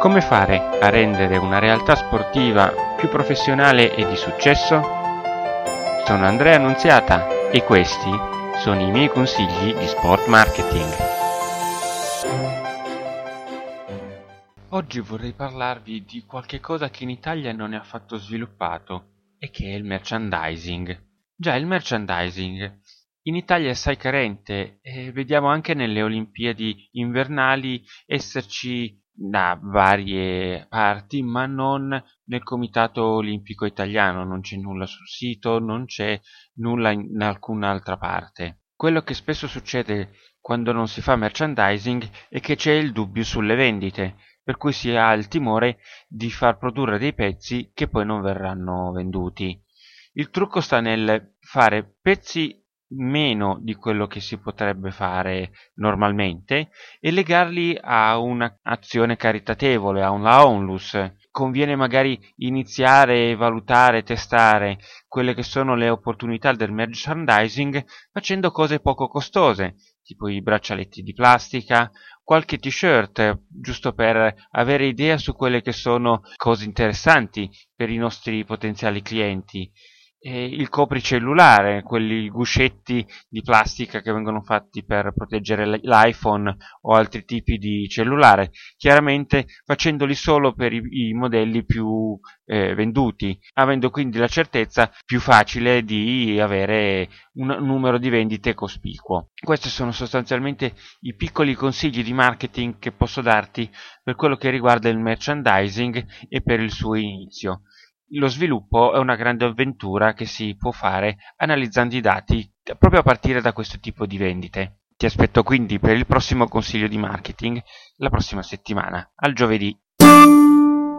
Come fare a rendere una realtà sportiva più professionale e di successo? Sono Andrea Annunziata e questi sono i miei consigli di sport marketing. Oggi vorrei parlarvi di qualche cosa che in Italia non è affatto sviluppato e che è il merchandising. Già, il merchandising in Italia è assai carente e vediamo anche nelle Olimpiadi invernali esserci da varie parti, ma non nel Comitato Olimpico Italiano, non c'è nulla sul sito, non c'è nulla in alcun'altra parte. Quello che spesso succede quando non si fa merchandising è che c'è il dubbio sulle vendite, per cui si ha il timore di far produrre dei pezzi che poi non verranno venduti. Il trucco sta nel fare pezzi meno di quello che si potrebbe fare normalmente e legarli a un'azione caritatevole, a un onlus. Conviene magari iniziare, valutare, testare quelle che sono le opportunità del merchandising facendo cose poco costose, tipo i braccialetti di plastica, qualche t-shirt, giusto per avere idea su quelle che sono cose interessanti per i nostri potenziali clienti e il copricellulare, quelli guscetti di plastica che vengono fatti per proteggere l'iPhone o altri tipi di cellulare, chiaramente facendoli solo per i, i modelli più eh, venduti, avendo quindi la certezza più facile di avere un numero di vendite cospicuo. Questi sono sostanzialmente i piccoli consigli di marketing che posso darti per quello che riguarda il merchandising e per il suo inizio. Lo sviluppo è una grande avventura che si può fare analizzando i dati proprio a partire da questo tipo di vendite. Ti aspetto quindi per il prossimo consiglio di marketing la prossima settimana. Al giovedì!